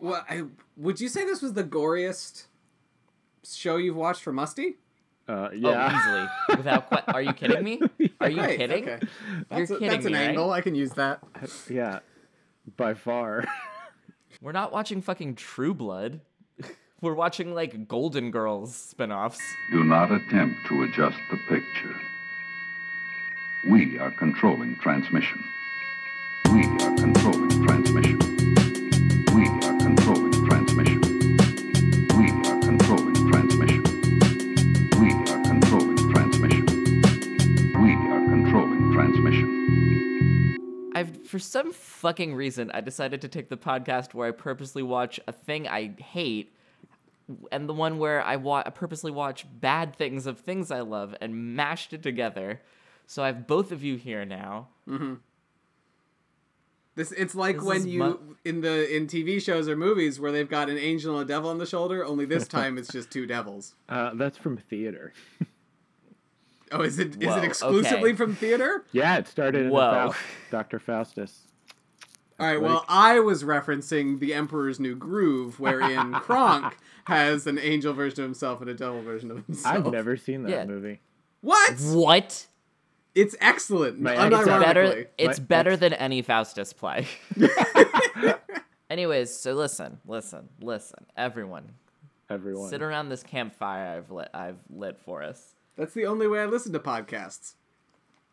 Well, I, would you say this was the goriest show you've watched for Musty? Uh, Oh, easily. Without que- Are you kidding me? Are you Right, kidding? okay. You're That's, a- kidding that's an me, right? angle. I can use that. yeah. By far. We're not watching fucking True Blood. We're watching like Golden Girls spin-offs. Do not attempt to adjust the picture. We are controlling transmission. We are controlling transmission. For some fucking reason I decided to take the podcast where I purposely watch a thing I hate and the one where I wa- I purposely watch bad things of things I love and mashed it together. So I have both of you here now. This it's like This when is you mu- in the in TV shows or movies where they've got an angel and a devil on the shoulder. Only this time it's just two devils. Uh, that's from theater. Oh, is it is Whoa, it exclusively okay. from theater? Yeah, it started in Whoa. the Faust, Dr. Faustus. All right. Well, I was referencing the Emperor's New Groove, wherein Kronk has an angel version of himself and a devil version of himself. I've never seen that Yeah. movie. What? What? It's excellent. My ex- It's unironically. better. It's My better ex- than any Faustus play. Anyways, so listen, listen, listen, everyone, Everyone. sit around this campfire I've lit. I've lit for us. That's the only way I listen to podcasts.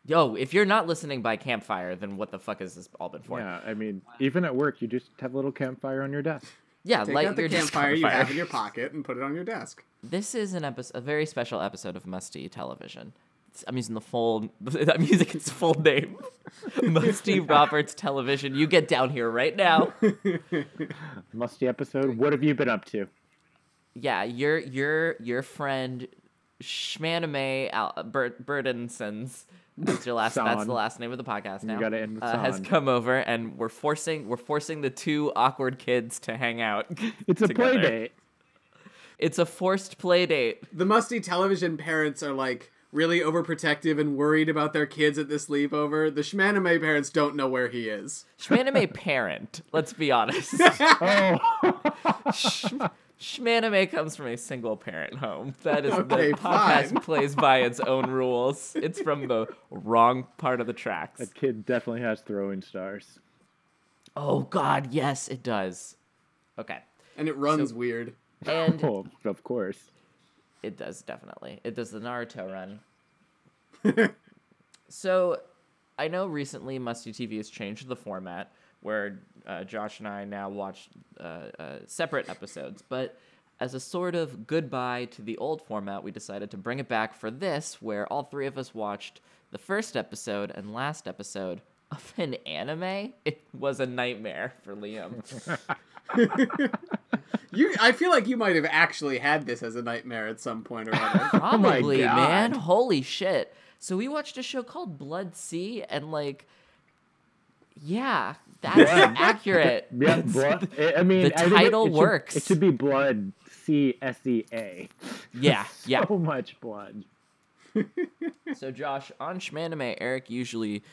Yo, if you're not listening by campfire, then what the fuck has this all been for? Yeah, I mean, even at work, you just have a little campfire on your desk. Yeah, Take light out the your just campfire you have in your pocket and put it on your desk. This is an episode, a very special episode of Musty Television. It's- I'm using the full, I'm using its full name, Musty Roberts Television. You get down here right now. Musty episode. What have you been up to? Yeah, your your your friend Shmanime Al- Bur- Burdensons. That's your last. that's the last name of the podcast now. gotta end with uh, has come over, and we're forcing we're forcing the two awkward kids to hang out. It's a play together. date. It's a forced play date. The musty television parents are like really overprotective and worried about their kids at this sleepover. The Shmanime parents don't know where he is. Shmanime parent. Let's be honest. Oh, Shmanime comes from a single parent home. That is Okay, the podcast fine. plays by its own rules. It's from the wrong part of the tracks. that kid definitely has throwing stars. Oh God, yes, it does. Okay, And it runs weird. and Oh, of course. it does definitely. It does the Naruto run. so, I know recently Musty TV has changed the format where uh, Josh and I now watch uh, uh, separate episodes, but as a sort of goodbye to the old format, we decided to bring it back for this, where all three of us watched the first episode and last episode of an anime. It was a nightmare for Liam. You, I feel like you might have actually had this as a nightmare at some point or other. Probably, God. man. Holy shit. So we watched a show called Blood C, and like, yeah, that's accurate. Yeah, blood. I I mean, The I think it- title it should- works. it should be blood. C S E A. Yeah, yeah. So much blood. So Josh, on Shmanime, Eric usually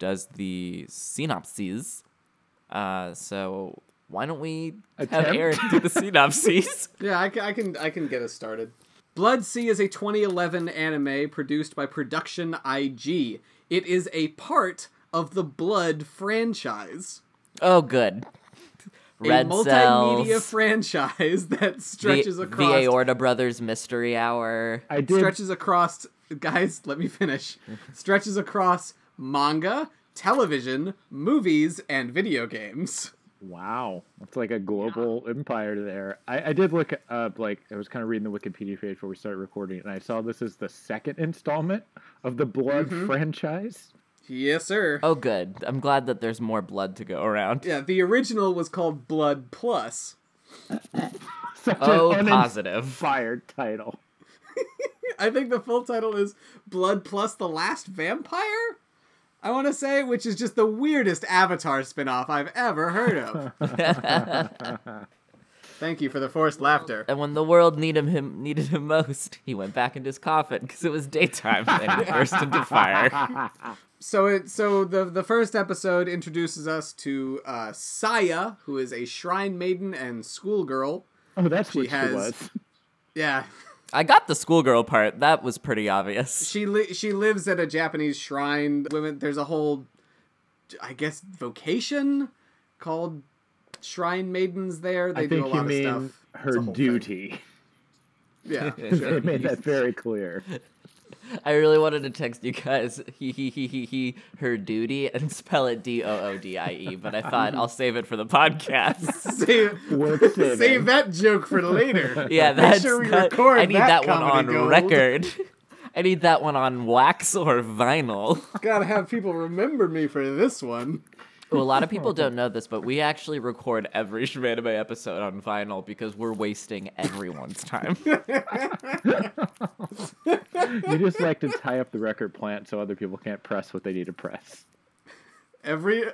does the synopses. Uh, so why don't we have Attempt? Eric do the synopses? Yeah, I, I can I can get us started. Blood C is a 2011 anime produced by Production IG. It is a part of the Blood franchise, oh, good. a Red multimedia Cells, franchise that stretches the across the Aorta Brothers Mystery Hour. I did. stretches across guys, let me finish. stretches across manga, television, movies, and video games. Wow, it's like a global empire there. I, I did look up, like, I was kind of reading the Wikipedia page before we started recording, and I saw this is the second installment of the Blood Mm-hmm. franchise. Yes, sir. Oh, good. I'm glad that there's more blood to go around. Yeah, the original was called Blood Plus. Such Oh, an positive. uninspired title. I think the full title is Blood Plus the Last Vampire? I want to say, which is just the weirdest Avatar spin-off I've ever heard of. Thank you for the forced laughter. And when the world needed him needed him most, he went back into his coffin because it was daytime and he burst into fire. So it so the the first episode introduces us to uh, Saya, who is a shrine maiden and schoolgirl. Oh, that's She what has- she was. Yeah, I got the schoolgirl part. That was pretty obvious. she li- she lives at a Japanese shrine. Women, there's a whole, I guess, vocation called shrine maidens. There, they I do a think you lot of mean stuff. Her a whole thing. duty. Yeah, they sure. made that very clear. I really wanted to text you guys he he he he he her duty and spell it D O O D I E, but I thought I'll save it for the podcast. save, save that joke for later. Yeah, Make that's sure we that- record I need that that, one on gold. record. I need that one on wax or vinyl. Gotta have people remember me for this one. Well, a lot of people don't know this, but we actually record every Shmanime episode on vinyl because we're wasting everyone's time. You just like to tie up the record plant so other people can't press what they need to press. Every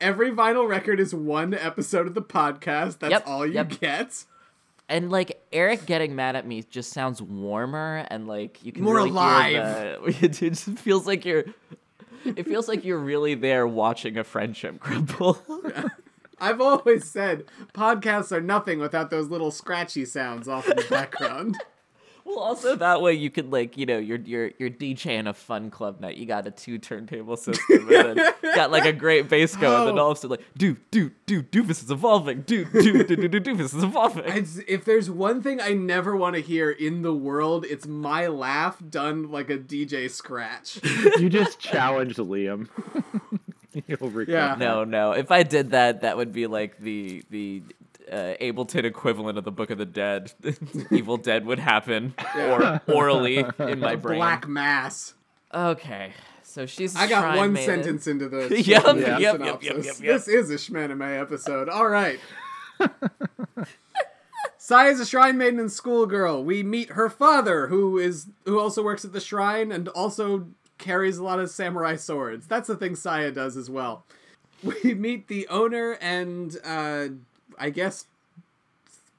every vinyl record is one episode of the podcast. That's Yep, all you yep. get. And like Eric getting mad at me just sounds warmer and like you can More really alive. Hear the, it just feels like you're. It feels like you're really there watching a friendship crumble. I've always said podcasts are nothing without those little scratchy sounds off in the background. Well, also that way you could like you know you're you're you're DJing a fun club night. You got a two turntable system and then got like a great bass go, and then Oh. all of a sudden like do do do doofus is evolving. Do do do do do doofus is evolving. It's, if there's one thing I never want to hear in the world, it's my laugh done like a DJ scratch. You just challenged Liam. You'll regret Yeah. No, no. If I did that, that would be like the the uh, Ableton equivalent of the Book of the Dead. Evil Dead would happen or orally in my brain. Black Mass. Okay, so she's. I got one maiden. sentence into the Yep, Shmanime yep, yep, synopsis. yep, yep, yep. This is a Shmanime episode. All right. Sai is a shrine maiden and schoolgirl. We meet her father, who is who also works at the shrine and also carries a lot of samurai swords. That's the thing Saya does as well. We meet the owner and uh, I guess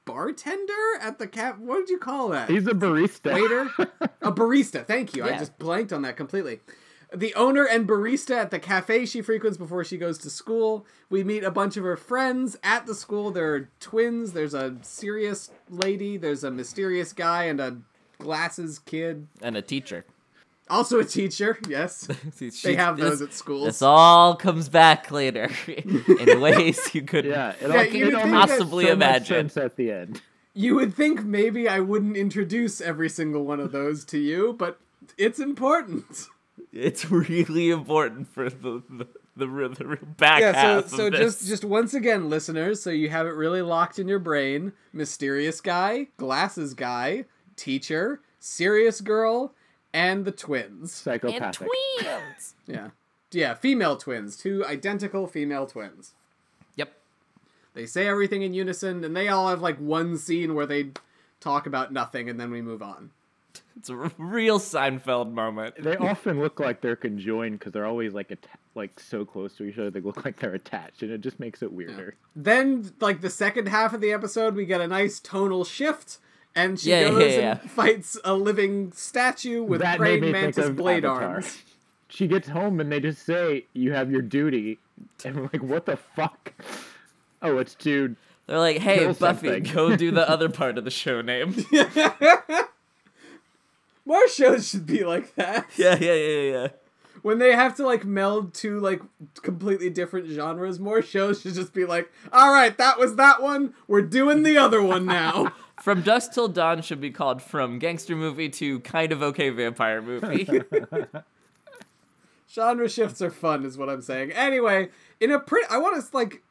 bartender at the cap. What did you call that? He's a barista. waiter, a barista. Thank you. I just blanked on that completely. The owner and barista at the cafe she frequents before she goes to school. We meet a bunch of her friends at the school. There are twins. There's a serious lady. There's a mysterious guy and a glasses kid. and a teacher. Also a teacher. Yes, they have those at school. This all comes back later in ways you could Yeah, it Yeah, all, you it would all think makes that- Possibly so much imagine. sense at the end. You would think maybe I wouldn't introduce every single one of those to you, but it's important. It's really important for the the, the, the back yeah so half so of this. just just once again listeners so you have it really locked in your brain mysterious guy glasses guy teacher serious girl and the twins and twins. yeah yeah female twins two identical female twins yep. they say everything in unison and they all have like one scene where they talk about nothing and then we move on It's a real Seinfeld moment. They often look like they're conjoined because they're always like atta- like so close to each other. They look like they're attached, and it just makes it weirder. then like the second half of the episode we get a nice tonal shift and she Yeah, yeah, goes yeah. and fights a living statue with that made praying me mantis think of blade Avatar. arms She gets home and they just say, "You have your duty," and we're like, "What the fuck?" Oh, it's to They're like, "Hey, Kill Buffy, something." go do the other part of the show name." More shows should be like that. yeah, yeah, yeah, yeah. When they have to like meld two like completely different genres, more shows should just be like, all right, that was that one. We're doing the other one now. From Dusk Till Dawn should be called From Gangster Movie to Kind of Okay Vampire Movie. Genre shifts are fun, is what I'm saying. Anyway, in a pretty, I want to like,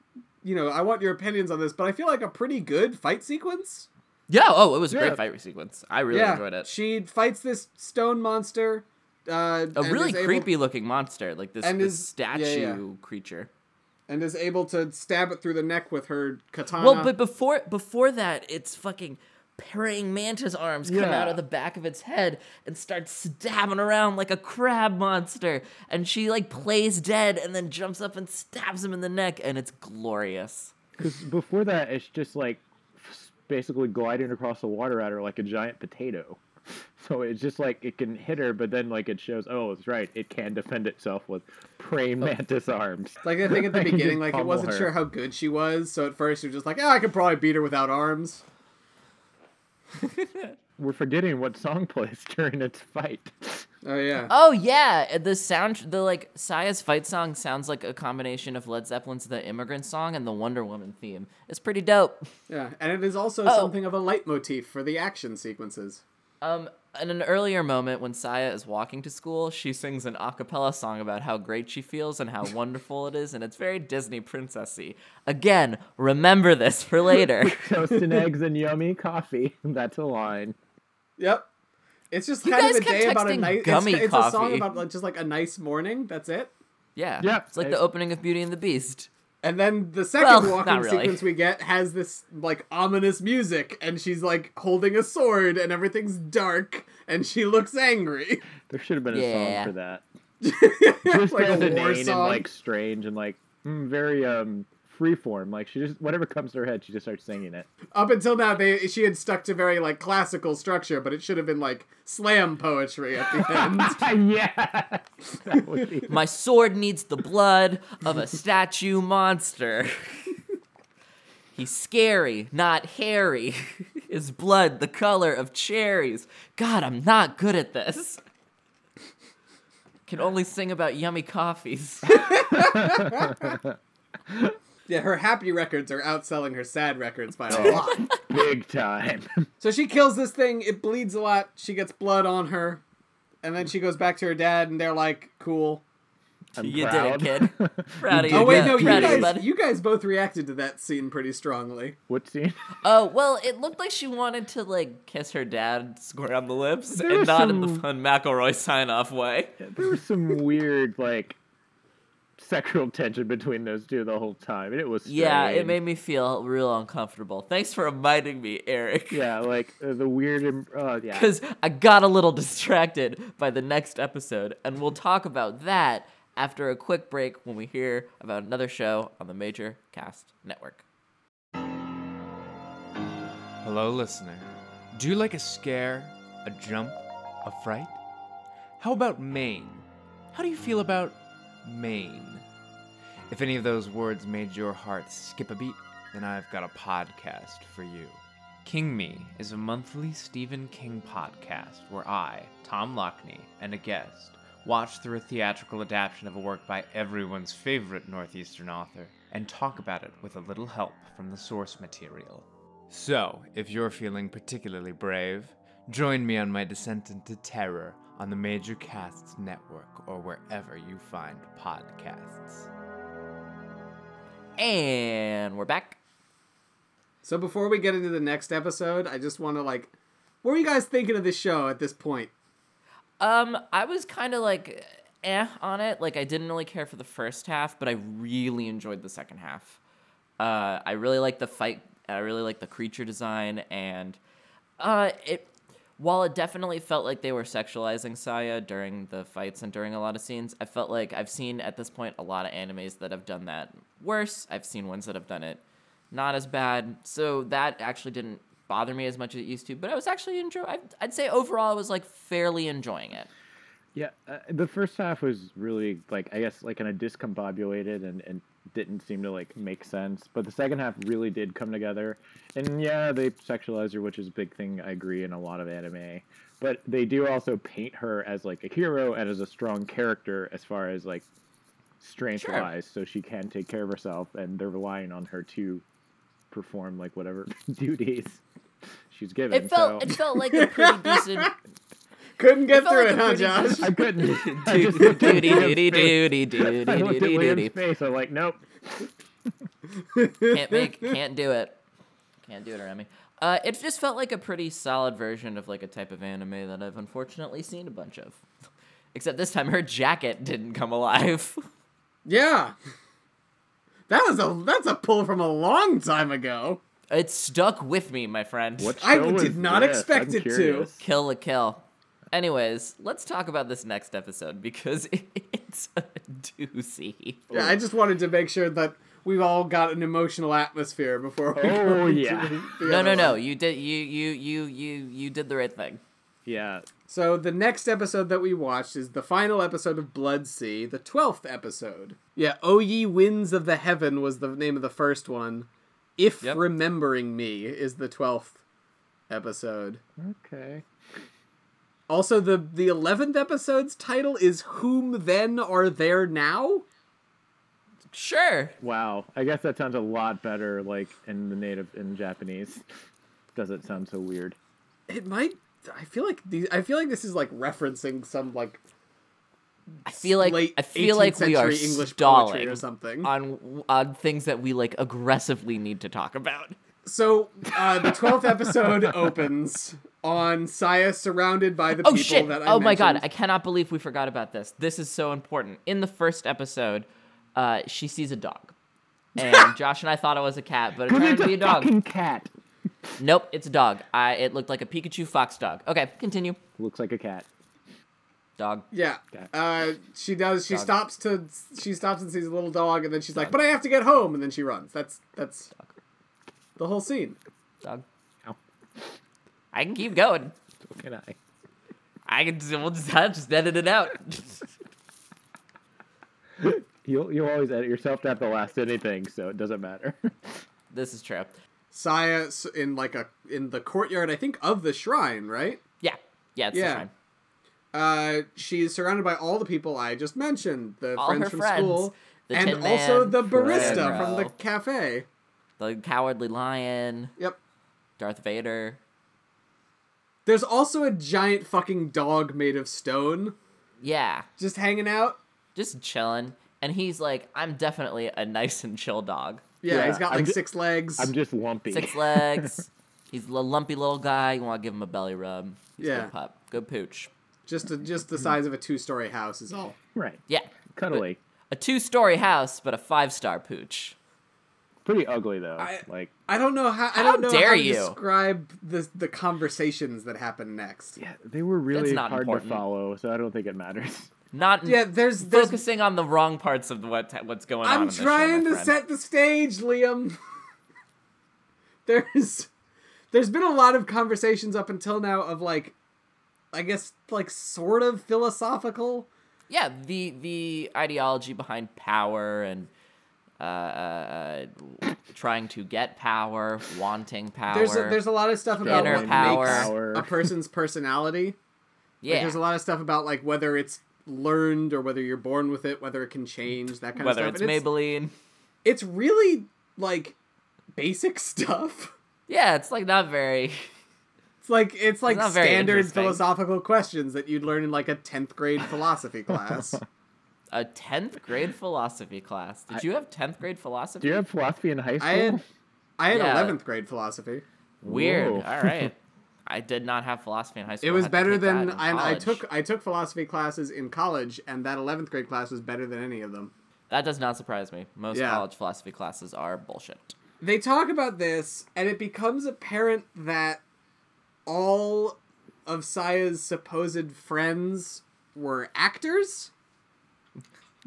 you know, I want your opinions on this, but I feel like a pretty good fight sequence. yeah, oh, it was a Yeah. great fight sequence. I really yeah, enjoyed it. she fights this stone monster. Uh, A really is able- creepy looking monster, like this, and this is- statue yeah, yeah. creature. And is able to stab it through the neck with her katana. Well, but before before that, it's fucking praying mantis arms come Yeah. out of the back of its head and start stabbing around like a crab monster. And she like plays dead and then jumps up and stabs him in the neck, and it's glorious. because before that, it's just like basically gliding across the water at her like a giant potato. So it's just like it can hit her, but then like it shows, oh, it's right, it can defend itself with praying oh. mantis arms. Like I think at the I can just beginning, like it wasn't her. sure how good she was, so at first you're just like, oh, I could probably beat her without arms. We're forgetting what song plays during its fight. Oh yeah. Oh yeah, the sound, the like Saya's fight song sounds like a combination of Led Zeppelin's "The Immigrant Song" and the Wonder Woman theme. It's pretty dope. Yeah, and it is also Oh. something of a leitmotif for the action sequences. Um, in an earlier moment when Saya is walking to school, she sings an a cappella song about how great she feels and how wonderful it is, and it's very Disney princessy. Again, remember this for later. Toast and eggs and yummy coffee. That's a line. Yep. It's just You kind of a day about a texting nice. It's, gummy it's a song about like just like a nice morning. That's it. yeah, Yeah, it's like I- the opening of Beauty and the Beast. And then the second Well, walking really. sequence we get has this like ominous music, and she's like holding a sword, and everything's dark, and she looks angry. There should have been a Yeah. song for that. Just like as a war inane and song. like strange and like mm, very um freeform. Like she just whatever comes to her head, she just starts singing it. Up until now, they she had stuck to very like classical structure, but it should have been like slam poetry at the end. yeah, that would be. My sword needs the blood of a statue monster. He's scary, not hairy. His blood the color of cherries. God, I'm not good at this. Can only sing about yummy coffees. Yeah, her happy records are outselling her sad records by Oh. a lot. Big time. So she kills this thing. It bleeds a lot. She gets blood on her, and then she goes back to her dad, and they're like, "Cool." I'm you proud. did it, kid. Proud of you. Oh wait, no, you Proud of you, guys—you guys both reacted to that scene pretty strongly. what scene? Oh well, it looked like she wanted to like kiss her dad square on the lips, There and was not in the fun McElroy sign off way. There was some weird like sexual tension between those two the whole time, and it was Yeah, it made me feel real uncomfortable. Thanks for reminding me, Eric. Yeah, like uh, the weird. im- Uh, yeah. Because I got a little distracted by the next episode, and we'll talk about that after a quick break when we hear about another show on the Major Cast Network. Hello, listener. Do you like a scare, a jump, a fright? How about Maine? How do you feel about Maine? If any of those words made your heart skip a beat, then I've got a podcast for you. King Me is a monthly Stephen King podcast where I, Tom Lockney, and a guest watch through a theatrical adaptation of a work by everyone's favorite Northeastern author and talk about it with a little help from the source material. So, if you're feeling particularly brave, join me on my descent into terror on the Major Casts Network or wherever you find podcasts. And we're back. So before we get into the next episode, I just want to like, what were you guys thinking of this show at this point? Um, I was kind of like eh on it. Like I didn't really care for the first half, but I really enjoyed the second half. Uh, I really like the fight. I really like the creature design, and uh, it. While it definitely felt like they were sexualizing Saya during the fights and during a lot of scenes, I felt like I've seen at this point a lot of animes that have done that worse. I've seen ones that have done it not as bad. So that actually didn't bother me as much as it used to. But I was actually enjoy. I'd, I'd say overall I was like fairly enjoying it. Yeah, uh, the first half was really like I guess like kind of discombobulated and and didn't seem to like make sense. But the second half really did come together. And yeah, they sexualize her, which is a big thing. I agree in a lot of anime. But they do also paint her as like a hero and as a strong character as far as like strength Sure. wise, so she can take care of herself, and they're relying on her to perform like whatever duties she's given. It felt so. it felt like a pretty decent Couldn't get through like it, huh, Josh? I couldn't. I just looked at doody Liam's face. doody doody I looked at doody Liam's doody. face. I'm like, nope. Can't make can't do it. Can't do it, Remy. Uh, it just felt like a pretty solid version of like a type of anime that I've unfortunately seen a bunch of. Except this time her jacket didn't come alive. Yeah. That was a that's a pull from a long time ago. It stuck with me, my friend. What I did not this? expect I'm it to. Kill la Kill. Anyways, let's talk about this next episode because it's a doozy. Yeah, I just wanted to make sure that we've all got an emotional atmosphere before we Oh, go into yeah. the- the No, other no, no. one. You did you you you you you did the right thing. Yeah. So the next episode that we watched is the final episode of Blood C, the twelfth episode. Yeah, O ye winds of the heaven was the name of the first one. If Yep. remembering me is the twelfth episode. Okay. Also, the the eleventh episode's title is "Whom Then Are There Now." Sure. Wow. I guess that sounds a lot better, like in the native in Japanese. Does it sound so weird. It might. I feel like these. I feel like this is like referencing some like I feel like late I feel like 18th we are century English poetry stalling or something. on on things that we like aggressively need to talk about. So uh, the twelfth episode opens on Saya surrounded by the Oh people shit! that I oh my god! I cannot believe we forgot about this. This is so important. In the first episode, uh, she sees a dog, and Josh and I thought it was a cat, but it turned out to be a a dog. fucking cat. Nope, it's a dog. I it looked like a Pikachu fox dog. Okay, continue. Looks like a cat. Dog. Yeah. Okay. Uh, she does. She Dog. stops to. She stops and sees a little dog, and then she's like, "But I have to get home," and then she runs. That's that's the whole scene. Dog. Ow. I can keep going. So can I. I can just, we'll just, I'll just edit it out. You'll you'll always edit yourself to have the last anything, so it doesn't matter. this is true. Saya in like a in the courtyard, I think, of the shrine, right? Yeah. Yeah, it's Yeah. fine. Uh, she's surrounded by all the people I just mentioned, the All friends from friends. school, The and Tin also Man, the barista Fred from the cafe. The Cowardly Lion, Yep. Darth Vader. There's also a giant fucking dog made of stone Yeah, just hanging out. just chilling. And he's like, I'm definitely a nice and chill dog. Yeah, Yeah, he's got I'm like ju- six legs. I'm just lumpy. Six legs. He's a lumpy little guy. You want to give him a belly rub. He's a Yeah. good pup. Good pooch. Just a, just the size of a two story house is all. right. Yeah. Cuddly. A two story house, but a five star pooch. Pretty ugly though. I- like I don't know how I How don't know dare how to you. describe the the conversations that happen next. yeah, they were really not hard important. to follow, so I don't think it matters. Not Yeah, there's there's focusing on the wrong parts of what what's going on. I'm in the show, trying my to friend. set the stage, Liam. there's there's been a lot of conversations up until now of like I guess like sort of philosophical. yeah the the ideology behind power and uh, uh, trying to get power, wanting power. There's a, there's a lot of stuff about Inner what power. makes Power. a person's personality. Like, yeah, there's a lot of stuff about like whether it's learned or whether you're born with it, whether it can change, that kind whether of it's stuff. And Maybelline. it's really like basic stuff. Yeah, it's like not very. It's like it's like not very standard philosophical questions that you'd learn in like a tenth grade philosophy class. A tenth grade philosophy class. Did you have tenth grade philosophy? Do you have philosophy in high school? I had I had Yeah. eleventh grade philosophy. Weird. Whoa. All right. I did not have philosophy in high school. It was better than I, I took I took philosophy classes in college, and that eleventh grade class was better than any of them. That does not surprise me. Most Yeah. college philosophy classes are bullshit. They talk about this, and it becomes apparent that all of Saya's supposed friends were actors,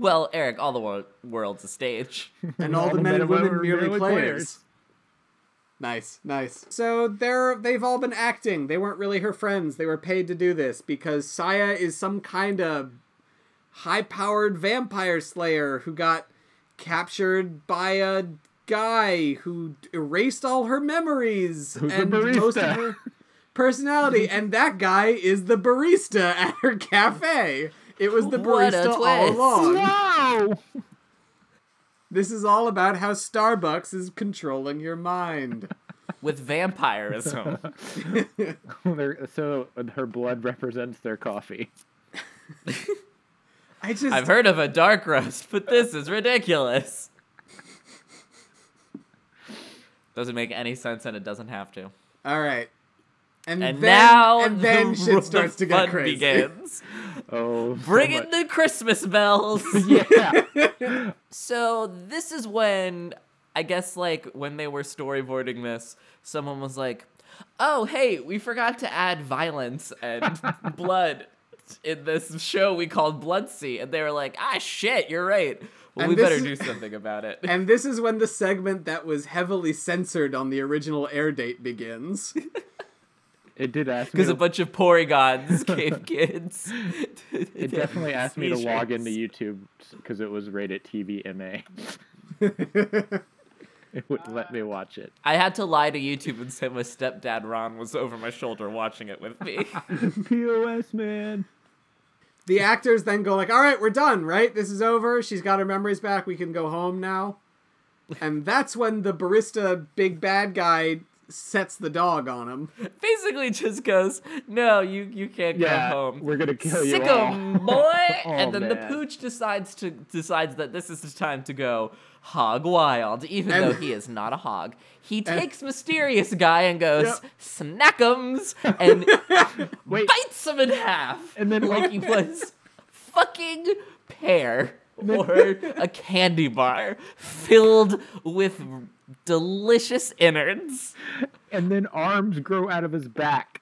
Well, Eric, all the wor- world's a stage. and all the men and women merely players. Nice, nice. So they're they've all been acting. They weren't really her friends. They were paid to do this because Saya is some kind of high-powered vampire slayer who got captured by a guy who erased all her memories Who's the and most of her personality. and that guy is the barista at her cafe. It was the What a barista all along. Wow! This is all about how Starbucks is controlling your mind. With vampirism. So her blood represents their coffee. I just I've heard of a dark roast, but this is ridiculous. Doesn't make any sense and it doesn't have to. all right. And, And then, now and then the, shit starts to get crazy. begins. Oh, so Bring much- in the Christmas bells. Yeah. So this is when I guess like when they were storyboarding this, someone was like, "Oh, hey, we forgot to add violence and blood in this show we called Blood C," and they were like, "Ah, shit, you're right. Well, And we better this do something about it." and this is when the segment that was heavily censored on the original air date begins. It did ask me. because To, a bunch of Porygons gave kids. it definitely asked me to log into. YouTube because it was rated TVMA. it wouldn't let me watch it. I had to lie to YouTube and say my stepdad Ron was over my shoulder watching it with me. POS man. the actors then go like, "All right, we're done, right? This is over. She's got her memories back. We can go home now." And that's when the barista big bad guy sets the dog on him. Basically, just goes, "No, you you can't Yeah, go home." we're gonna kill you Sick all. 'em, boy. Oh, and then the pooch decides to decides that this is the time to go hog wild, even And- though he is not a hog. He takes mysterious guy and goes Yep. snackums and Wait. bites him in half, And then- like he was fucking pear or a candy bar filled with delicious innards. And then arms grow out of his back.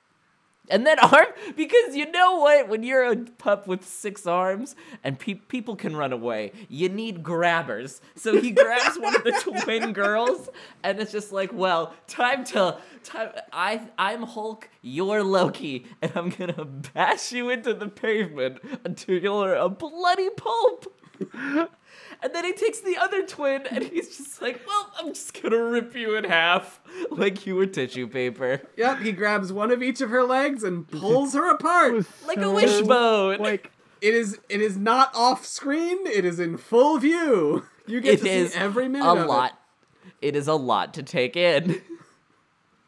And then arm because you know what? When you're a pup with six arms and pe- people can run away, you need grabbers. So he grabs one of the twin girls, and it's just like, well, time to time. I I'm Hulk, you're Loki, and I'm gonna bash you into the pavement until you're a bloody pulp. And then he takes the other twin and he's just like, well, I'm just gonna rip you in half like you were tissue paper. Yep, he grabs one of each of her legs and pulls her apart. It was Like a so, wishbone. Like It is it is not off screen. It is in full view. You get It to is see every minute a of it. lot. It is a lot to take in.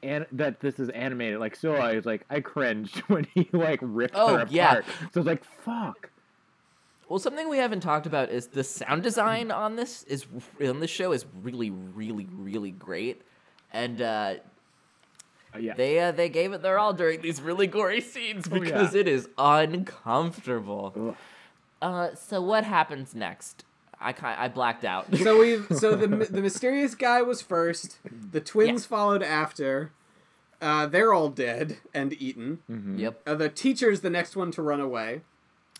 and that this is animated. Like so, I was like, I cringed when he like ripped Oh, her apart. yeah. So I was like, fuck. Well, something we haven't talked about is the sound design on this is on this show is really, really, really great, and uh, Uh, yeah. they uh, they gave it their all during these really gory scenes Oh, yeah. because it is uncomfortable. Uh, so what happens next? I ki- I blacked out. So we so the the mysterious guy was first. The twins Yeah. followed after. Uh, they're all dead and eaten. yep. Uh, the teacher's the next one to run away.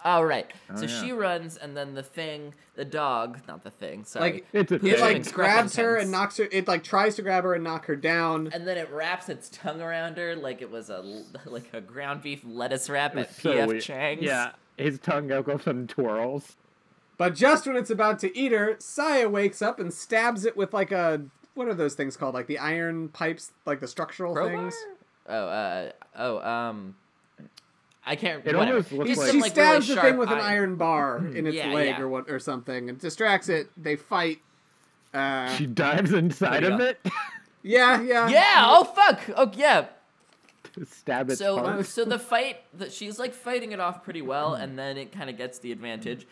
All right. so Oh, yeah. she runs, and then the thing, the dog, not the thing. Sorry. Like It's a it thing. like grabs her and knocks her. It like tries to grab her and knock her down. and then it wraps its tongue around her like it was a like a ground beef lettuce wrap at so PF weird. Chang's. Yeah, his tongue goes and twirls. But just when it's about to eat her, Saya wakes up and stabs it with like a what are those things called? Like the iron pipes, like the structural Crowbar? things. Oh, uh, oh, um, I can't. It whatever. almost looks It's like- she like, stabs really the thing sharp with an iron bar in its Yeah, leg yeah. or what or something and distracts it. They fight. Uh, She dives inside of go. it yeah, yeah. Yeah. Oh fuck. Oh yeah. stab its So heart. so the fight that she's like fighting it off pretty well, and then it kind of gets the advantage,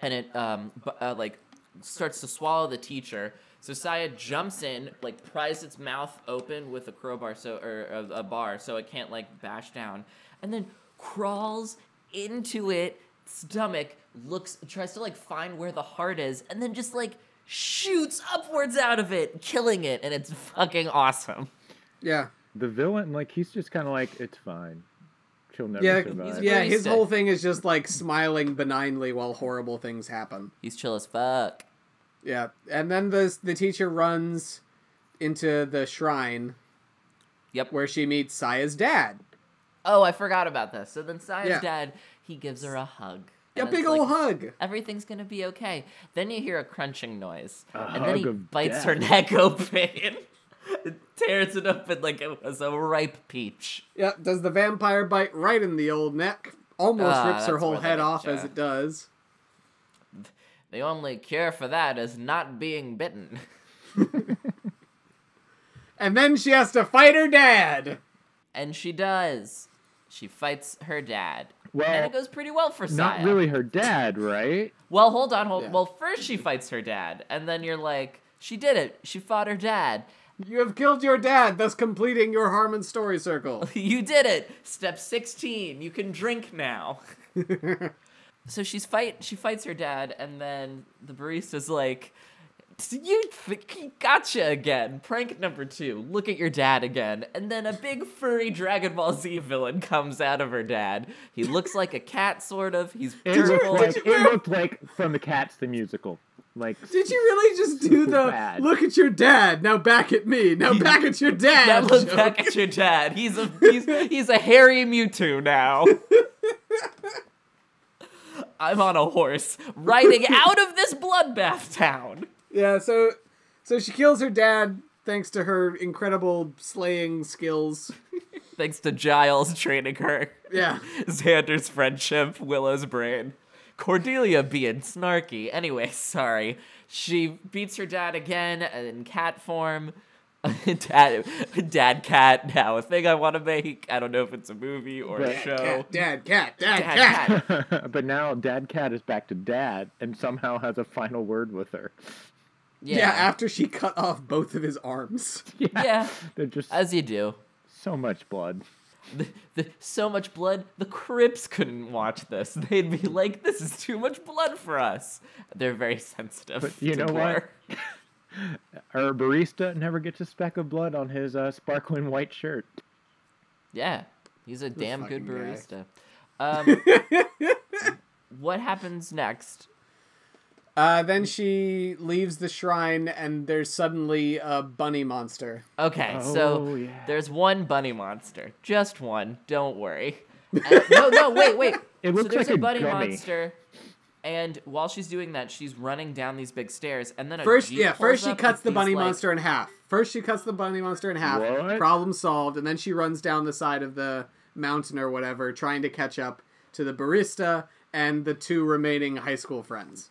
and it um bu- uh, like starts to swallow the teacher. So Saya jumps in, like pries its mouth open with a crowbar, so or a, a bar, so it can't like bash down, and then crawls into it stomach, looks tries to like find where the heart is, and then just like shoots upwards out of it, killing it, and it's fucking awesome. Yeah. The villain, like he's just kind of like, it's fine. She'll never Yeah, survive. a yeah, his barista. whole thing is just like smiling benignly while horrible things happen. He's chill as fuck. Yeah, and then the the teacher runs into the shrine Yep. where she meets Saya's dad. Oh, I forgot about this. So then Saya's Yeah. dad, he gives her a hug. A And big old like, hug. Everything's gonna be okay. Then you hear a crunching noise, A and then he of bites death. her neck open, and tears it open like it was a ripe peach. Yep, does the vampire bite right in the old neck. Almost Ah, rips her whole head off ya. as it does. The only cure for that is not being bitten. And then she has to fight her dad. And she does. She fights her dad. Well, and it goes pretty well for Saya. Not really her dad, right? Well, hold on, hold. Yeah. Well, first she fights her dad, and then you're like, she did it. She fought her dad. You have killed your dad, thus completing your Harmon story circle. You did it. Step 16. You can drink now. so she's fight she fights her dad and then the barista's like you th- he gotcha again. Prank number 2. Look at your dad again. And then a big furry Dragon Ball Z villain comes out of her dad. He looks like a cat sort of. He's It looked like it looked like from the Cats the musical. Like Did you really just do So the bad. look at your dad, now back at me, now back at your dad. Now dad? look joke? back at your dad. He's a he's he's a hairy Mewtwo now. I'm on a horse riding out of this bloodbath town. Yeah, so so she kills her dad thanks to her incredible slaying skills. Thanks to Giles training her. Yeah. Xander's friendship, Willow's brain. Cordelia being snarky. Anyway, sorry. She beats her dad again in cat form. dad, dad cat now a thing I want to make. I don't know if it's a movie or a show. Cat, dad, cat, dad, Dad cat. cat. but now Dad Cat is back to Dad and somehow has a final word with her. Yeah. Yeah. after she cut off both of his arms. yeah. They're just As you do. so much blood. The, the, so much blood, the Crips couldn't watch this. They'd be like, this is too much blood for us. They're very sensitive. But you to know what? Our barista never gets a speck of blood on his uh, sparkling white shirt. Yeah, he's a damn good barista. Um, what happens next? Uh, then she leaves the shrine, and there's suddenly a bunny monster. Okay, Oh, so yeah. there's one bunny monster, just one. Don't worry. Uh, no, no, wait, wait. It so there's like a a bunny gummy. monster, and while she's doing that, she's running down these big stairs, and then a First, Jeep yeah, first pulls she cuts the these, bunny like- monster in half. First she cuts the bunny monster in half. What? Problem solved, and then she runs down the side of the mountain or whatever, trying to catch up to the barista and the two remaining high school friends.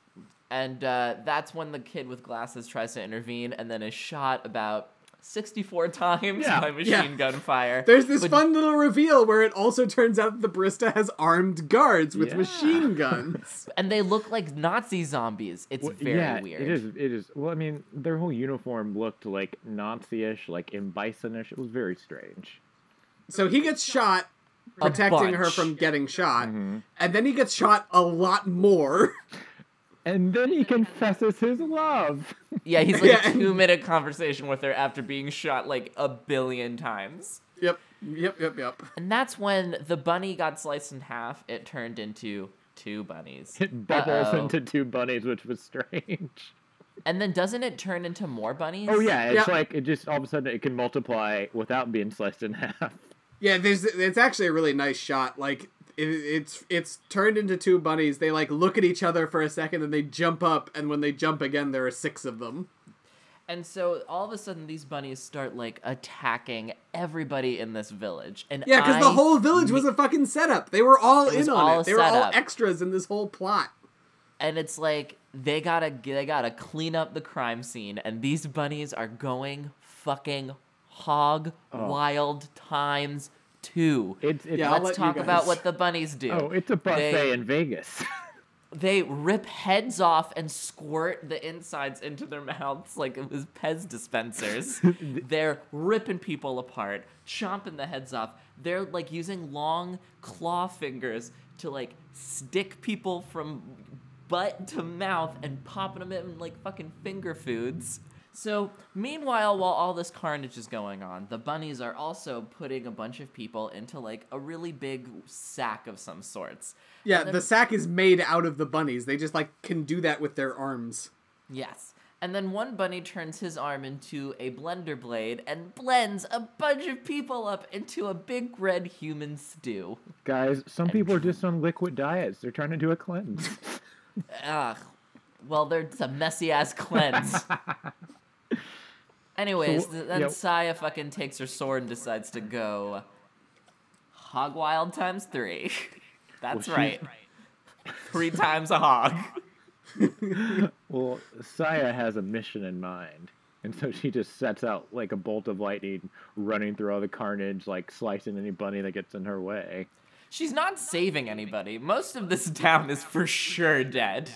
And uh, that's when the kid with glasses tries to intervene, and then is shot about 64 times Yeah, by machine yeah. gun fire. There's this But- fun little reveal where it also turns out that the barista has armed guards with Yeah. machine guns. and they look like Nazi zombies. It's Well, very yeah, weird. It is. It is. Well, I mean, their whole uniform looked like Nazi-ish, like in Bisonish. It was very strange. so he gets shot protecting her from getting shot, Mm-hmm. and then he gets shot a lot more. And then he confesses his love. Yeah, he's like Yeah. a two minute conversation with her after being shot like a billion times. yep, yep, yep, yep. And that's when the bunny got sliced in half. It turned into two bunnies. It bubbles Uh-oh. into two bunnies, which was strange. And then doesn't it turn into more bunnies? Oh yeah, it's Yeah. like it just all of a sudden it can multiply without being sliced in half. Yeah, there's it's actually a really nice shot. Like it, it's it's turned into two bunnies. They like look at each other for a second, and they jump up. And when they jump again, there are six of them. And so all of a sudden these bunnies start like attacking everybody in this village. And Yeah, because the whole village was a fucking setup. They were all in on all it. They were all setup. extras in this whole plot. and it's like they gotta they gotta clean up the crime scene and these bunnies are going fucking hog oh. wild times two It's it's Yeah, let's let talk about what the bunnies do oh, it's a buffet They- in Vegas. they rip heads off and squirt the insides into their mouths like it was Pez dispensers. They're ripping people apart, chomping the heads off. They're like using long claw fingers to like stick people from butt to mouth and popping them in like fucking finger foods. So, meanwhile, while all this carnage is going on, the bunnies are also putting a bunch of people into like a really big sack of some sorts. Yeah, then- the sack is made out of the bunnies. They just like can do that with their arms. Yes. And then one bunny turns his arm into a blender blade and blends a bunch of people up into a big red human stew. Guys, some people are just on liquid diets. They're trying to do a cleanse. Ugh. Well, there's a messy ass cleanse. Anyways, So, th- then yeah. Saya fucking takes her sword and decides to go hog wild times three. That's Well, right. Three times a hog. well, Saya has a mission in mind. And so she just sets out like a bolt of lightning, running through all the carnage, like slicing any bunny that gets in her way. She's not saving anybody. Most of this town is for sure dead.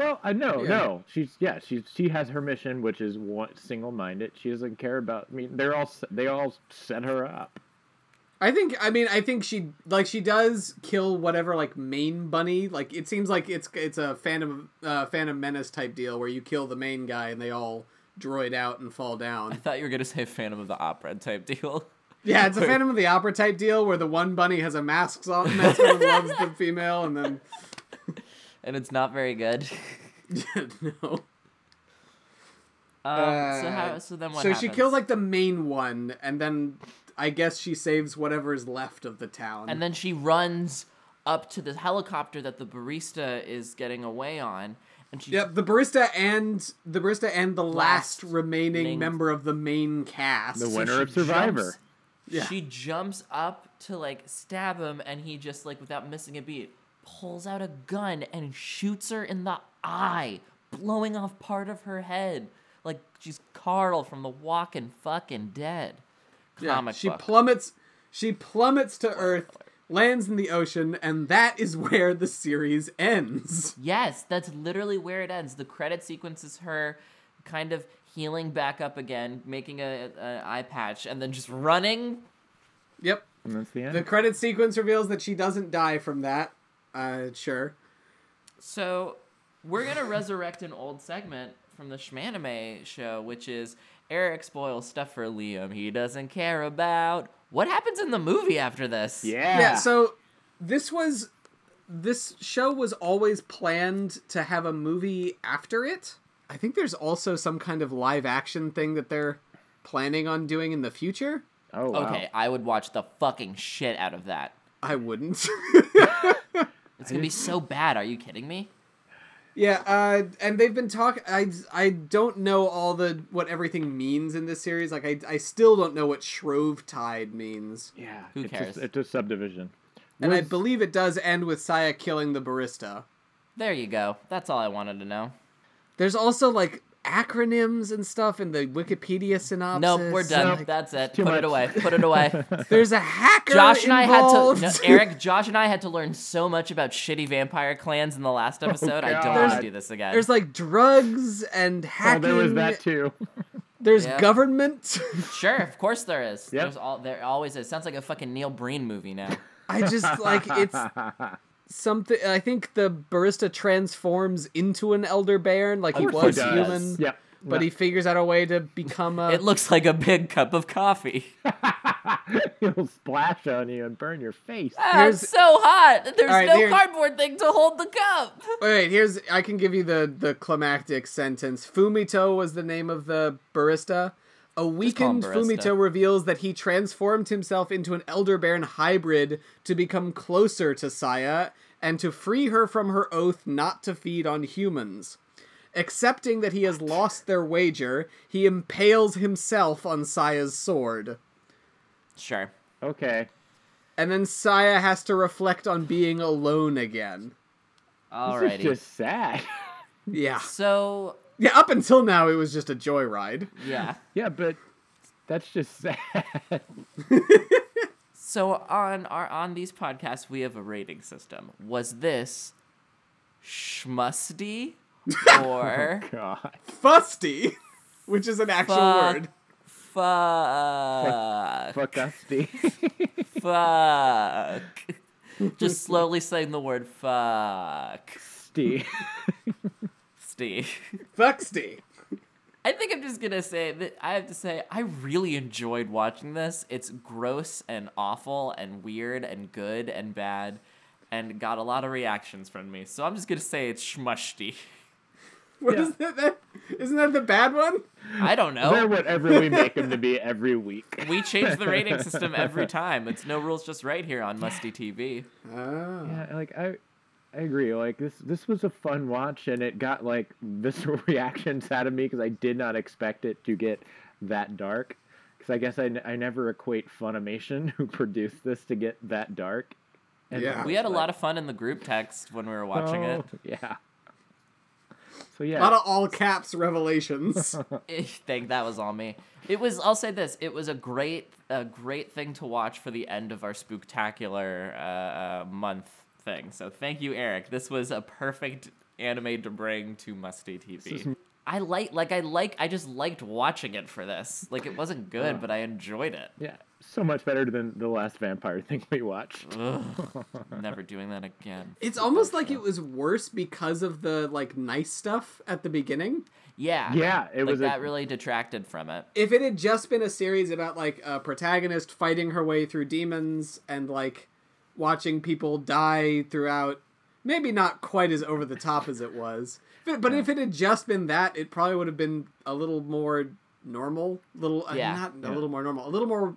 Well, I know, Yeah. no. She's yeah, she's she has her mission, which is one single-minded. She doesn't care about. I mean, they're all they all set her up. I think I mean I think she like she does kill whatever like main bunny like it seems like it's it's a Phantom uh, Phantom Menace type deal where you kill the main guy and they all droid out and fall down. I thought you were gonna say Phantom of the Opera type deal. Yeah, it's a Phantom of the Opera type deal where the one bunny has a mask on, mask on and loves the female and then and it's not very good. no. Um, so Uh, how? So then what? so she kills like the main one, and then I guess she saves whatever is left of the town. and then she runs up to the helicopter that the barista is getting away on, and she Yep, the barista and the barista and the last, Last remaining main- member of the main cast. The winner she of Survivor. jumps- Yeah. She jumps up to like stab him, and he just like without missing a beat pulls out a gun and shoots her in the eye, blowing off part of her head, like she's Carl from The Walking Fucking Dead. Yeah, she book. plummets. She plummets to Earth, lands in the ocean, and that is where the series ends. Yes, that's literally where it ends. The credit sequence is her kind of healing back up again, making a, a eye patch, and then just running. Yep. And that's the end. The credit sequence reveals that she doesn't die from that. Uh, sure. So we're gonna resurrect an old segment from the Shmanime show, which is Eric spoils stuff for Liam he doesn't care about. What happens in the movie after this? yeah. Yeah. So this was this show was always planned to have a movie after it. I think there's also some kind of live action thing that they're planning on doing in the future. oh, wow. Okay, I would watch the fucking shit out of that. I wouldn't. It's gonna be so bad. Are you kidding me? yeah, uh, and they've been talking. I I don't know all the what everything means in this series. Like I I still don't know what Shrove Tide means, Yeah. Who it's cares? A, it's a subdivision. and I believe it does end with Saya killing the barista. There you go. That's all I wanted to know. There's also like acronyms and stuff in the Wikipedia synopsis. Nope, we're done. Like, That's it. too Put it away. Put it away. there's a hacker. Josh and I had to. No, Eric, Josh and I had to learn so much about shitty vampire clans in the last oh, episode. I don't want to do this again. There's like drugs and Oh, hacking. there was that too. There's Yeah. government. Sure, of course there is. Yep. There's all there always is. Sounds like a fucking Neil Breen movie now. I just like it's something. I think the barista transforms into an Elder Bairn, like he was he human. does. Yep. But he figures out a way to become a. It looks like a big cup of coffee. It'll splash on you and burn your face. Ah, Here's- it's so hot. There's All right, no here- cardboard thing to hold the cup. Wait, here's I can give you the the climactic sentence. Fumito was the name of the barista. A weakened barista. Fumito reveals that he transformed himself into an Elder Bairn hybrid to become closer to Saya and to free her from her oath not to feed on humans. Accepting that he has lost their wager, he impales himself on Saya's sword. Sure. Okay. And then Saya has to reflect on being alone again. Alrighty. This Alrighty. is just sad. Yeah. So Yeah, up until now it was just a joyride. yeah. yeah, but that's just sad. So on our on these podcasts we have a rating system. Was this schmusty or oh, God. Fusty, which is an actual Fuck. word. fuck Fuck Dusty. fuck? Just slowly saying the word fuck. Steve. Steve. Fucksty. I think I'm just gonna say that I have to say I really enjoyed watching this. It's gross and awful and weird and good and bad, and got a lot of reactions from me. So I'm just gonna say it's schmushty. What Yeah. is that, that? Isn't that the bad one? I don't know. They're whatever we make them to be every week. We change the rating system every time. It's no rules, just right here on Musty TV. Oh. Ah. Yeah, like I, I agree. Like this, this was a fun watch, and it got like visceral reactions out of me because I did not expect it to get that dark. Because I guess I, n- I never equate Funimation, who produced this, to get that dark. Yeah. We had a lot of fun in the group text when we were watching it. Oh, Yeah. So yeah, A yeah. lot of all caps revelations. I think that was all me. It was. I'll say this. It was a great, a great thing to watch for the end of our spooktacular uh, uh, month thing. So thank you, Eric. This was a perfect anime to bring to Musty TV. I like, like, I like, I just liked watching it for this. Like, it wasn't good, uh. but I enjoyed it. yeah. So much better than the last vampire thing we watched. Ugh, never doing that again. it's almost like it was worse because of the like nice stuff at the beginning. Yeah. Yeah, it like was a- that really detracted from it. If it had just been a series about like a protagonist fighting her way through demons and like watching people die throughout, maybe not quite as over the top as it was, If it- But if it had just been that, it probably would have been a little more normal. Little, uh, Yeah. not a little more normal. A little more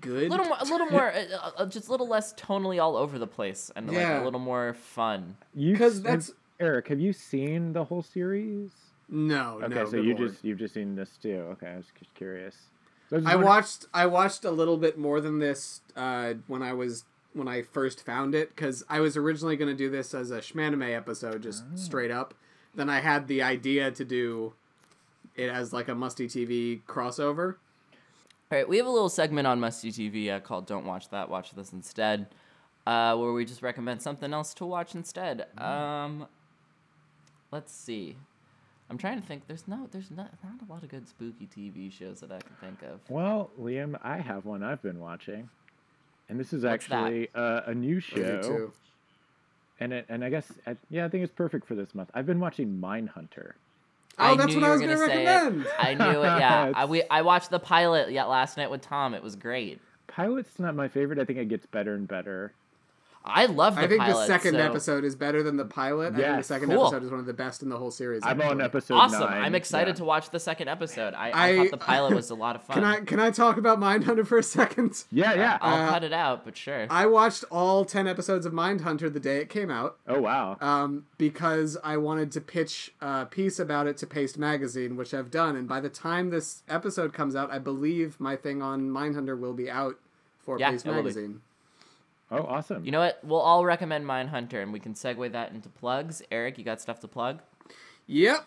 good. A little more, a little more, uh, uh, just a little less tonally all over the place, and like a little more fun. You 'Cause have- that's- Eric. Have you seen the whole series? No, Okay, no. so you lord. just you've just seen this too. Okay, I was just curious. So was I watched I watched a little bit more than this uh, when I was when I first found it because I was originally going to do this as a Shmanime episode, just Ah. straight up. Then I had the idea to do it as like a Musty TV crossover. All right, we have a little segment on Musty TV uh, called "Don't Watch That, Watch This Instead," uh, where we just recommend something else to watch instead. Um, let's see. I'm trying to think. There's no, there's not, not a lot of good spooky TV shows that I can think of. Well, Liam, I have one I've been watching, and this is What's actually uh, a new I do show. too. And it, and I guess I, yeah, I think it's perfect for this month. I've been watching Mindhunter. Oh, that's knew what you I was were gonna gonna say recommend. It. I knew it. Yeah, I, we I watched the pilot yet last night with Tom. It was great. Pilot's not my favorite. I think it gets better and better. I love the I think pilot. the second so- episode is better than the pilot. I think the second Cool. episode is one of the best in the whole series. I'm on actually. episode Awesome! nine. I'm excited yeah. to watch the second episode. I, I, I- thought the pilot was a lot of fun. Can I can I talk about Mindhunter for a second? Yeah, yeah. I'll Uh, cut it out, but sure. I watched all ten episodes of Mindhunter the day it came out. oh wow. um, because I wanted to pitch a piece about it to Paste Magazine, which I've done. And by the time this episode comes out, I believe my thing on Mindhunter will be out for Yeah, Paste it be. Magazine. Oh, awesome. You know what? We'll all recommend Mindhunter, and we can segue that into plugs. Eric, you got stuff to plug? Yep.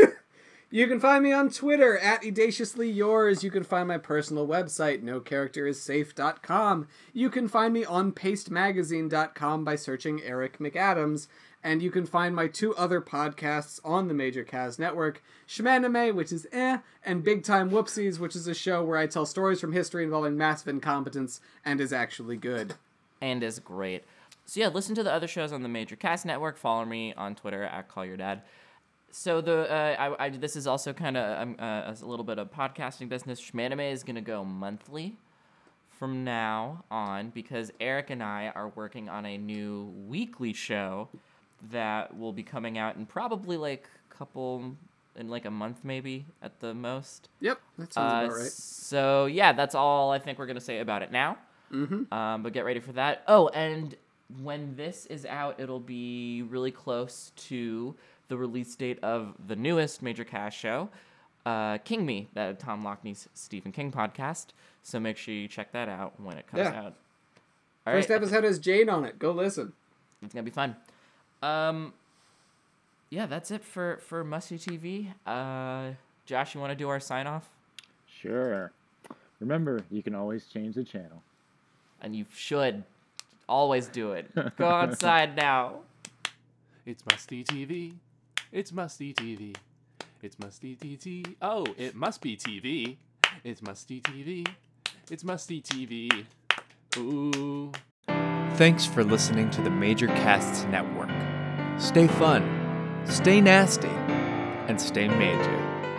you can find me on Twitter at audaciously yours. You can find my personal website, nocharacterissafe.com. You can find me on pastemagazine.com by searching Eric McAdams. And you can find my two other podcasts on the Major Cast Network, Shmanime, which is eh, and Big Time Whoopsies, which is a show where I tell stories from history involving massive incompetence and is actually good. And is great. So yeah, listen to the other shows on the Major Cast Network. Follow me on Twitter at Call Your Dad. So the uh, I, I this is also kind of um, uh, a little bit of podcasting business. Shmanime is gonna go monthly from now on because Eric and I are working on a new weekly show that will be coming out in probably like a couple in like a month maybe at the most. Yep, that sounds Uh, about right. So yeah, that's all I think we're gonna say about it now. Mm-hmm. Um, but get ready for that. Oh, and when this is out, it'll be really close to the release date of the newest Major Cast show, uh, King Me, that Tom Lockney's Stephen King podcast. So make sure you check that out when it comes Yeah. out. All First right, episode has Jade on it. Go listen. it's gonna be fun. Um, yeah, that's it for for Musty TV. Uh, Josh, you want to do our sign off? Sure. Remember, you can always change the channel. And you should always do it. Go outside now. It's Musty TV. It's Musty TV. It's Musty TV. Oh, it must be TV. It's Musty TV. It's Musty TV. Ooh. Thanks for listening to the Major Casts Network. Stay fun, stay nasty, and stay major.